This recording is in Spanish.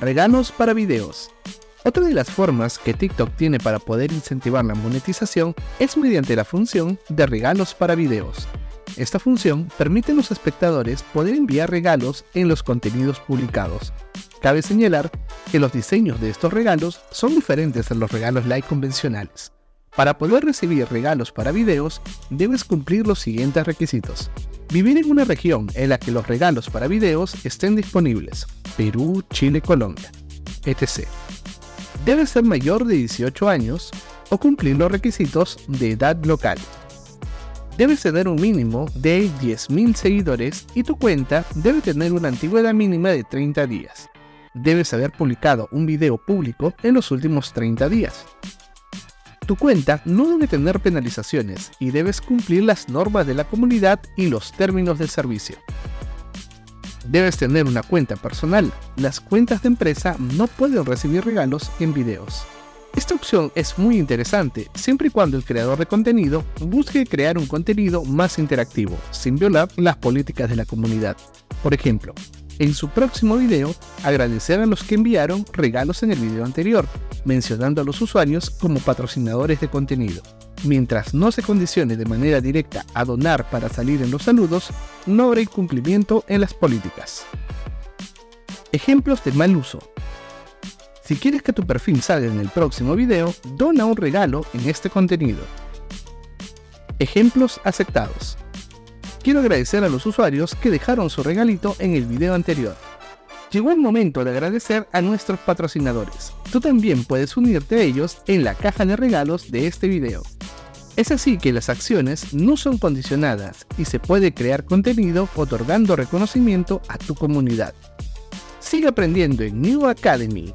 Regalos para videos. Otra de las formas que TikTok tiene para poder incentivar la monetización es mediante la función de regalos para videos. Esta función permite a los espectadores poder enviar regalos en los contenidos publicados. Cabe señalar que los diseños de estos regalos son diferentes a los regalos like convencionales. Para poder recibir regalos para videos, debes cumplir los siguientes requisitos. Vivir en una región en la que los regalos para videos estén disponibles. Perú, Chile, Colombia, etc. Debes ser mayor de 18 años o cumplir los requisitos de edad local. Debes tener un mínimo de 10.000 seguidores y tu cuenta debe tener una antigüedad mínima de 30 días. Debes haber publicado un video público en los últimos 30 días. Tu cuenta no debe tener penalizaciones y debes cumplir las normas de la comunidad y los términos del servicio. Debes tener una cuenta personal. Las cuentas de empresa no pueden recibir regalos en videos. Esta opción es muy interesante siempre y cuando el creador de contenido busque crear un contenido más interactivo, sin violar las políticas de la comunidad. Por ejemplo, en su próximo video, agradecer a los que enviaron regalos en el video anterior, mencionando a los usuarios como patrocinadores de contenido. Mientras no se condicione de manera directa a donar para salir en los saludos, no habrá incumplimiento en las políticas. Ejemplos de mal uso. Si quieres que tu perfil salga en el próximo video, dona un regalo en este contenido. Ejemplos aceptados quiero agradecer a los usuarios que dejaron su regalito en el video anterior. Llegó el momento de agradecer a nuestros patrocinadores. Tú también puedes unirte a ellos en la caja de regalos de este video. Es así que las acciones no son condicionadas y se puede crear contenido otorgando reconocimiento a tu comunidad. Sigue aprendiendo en New Academy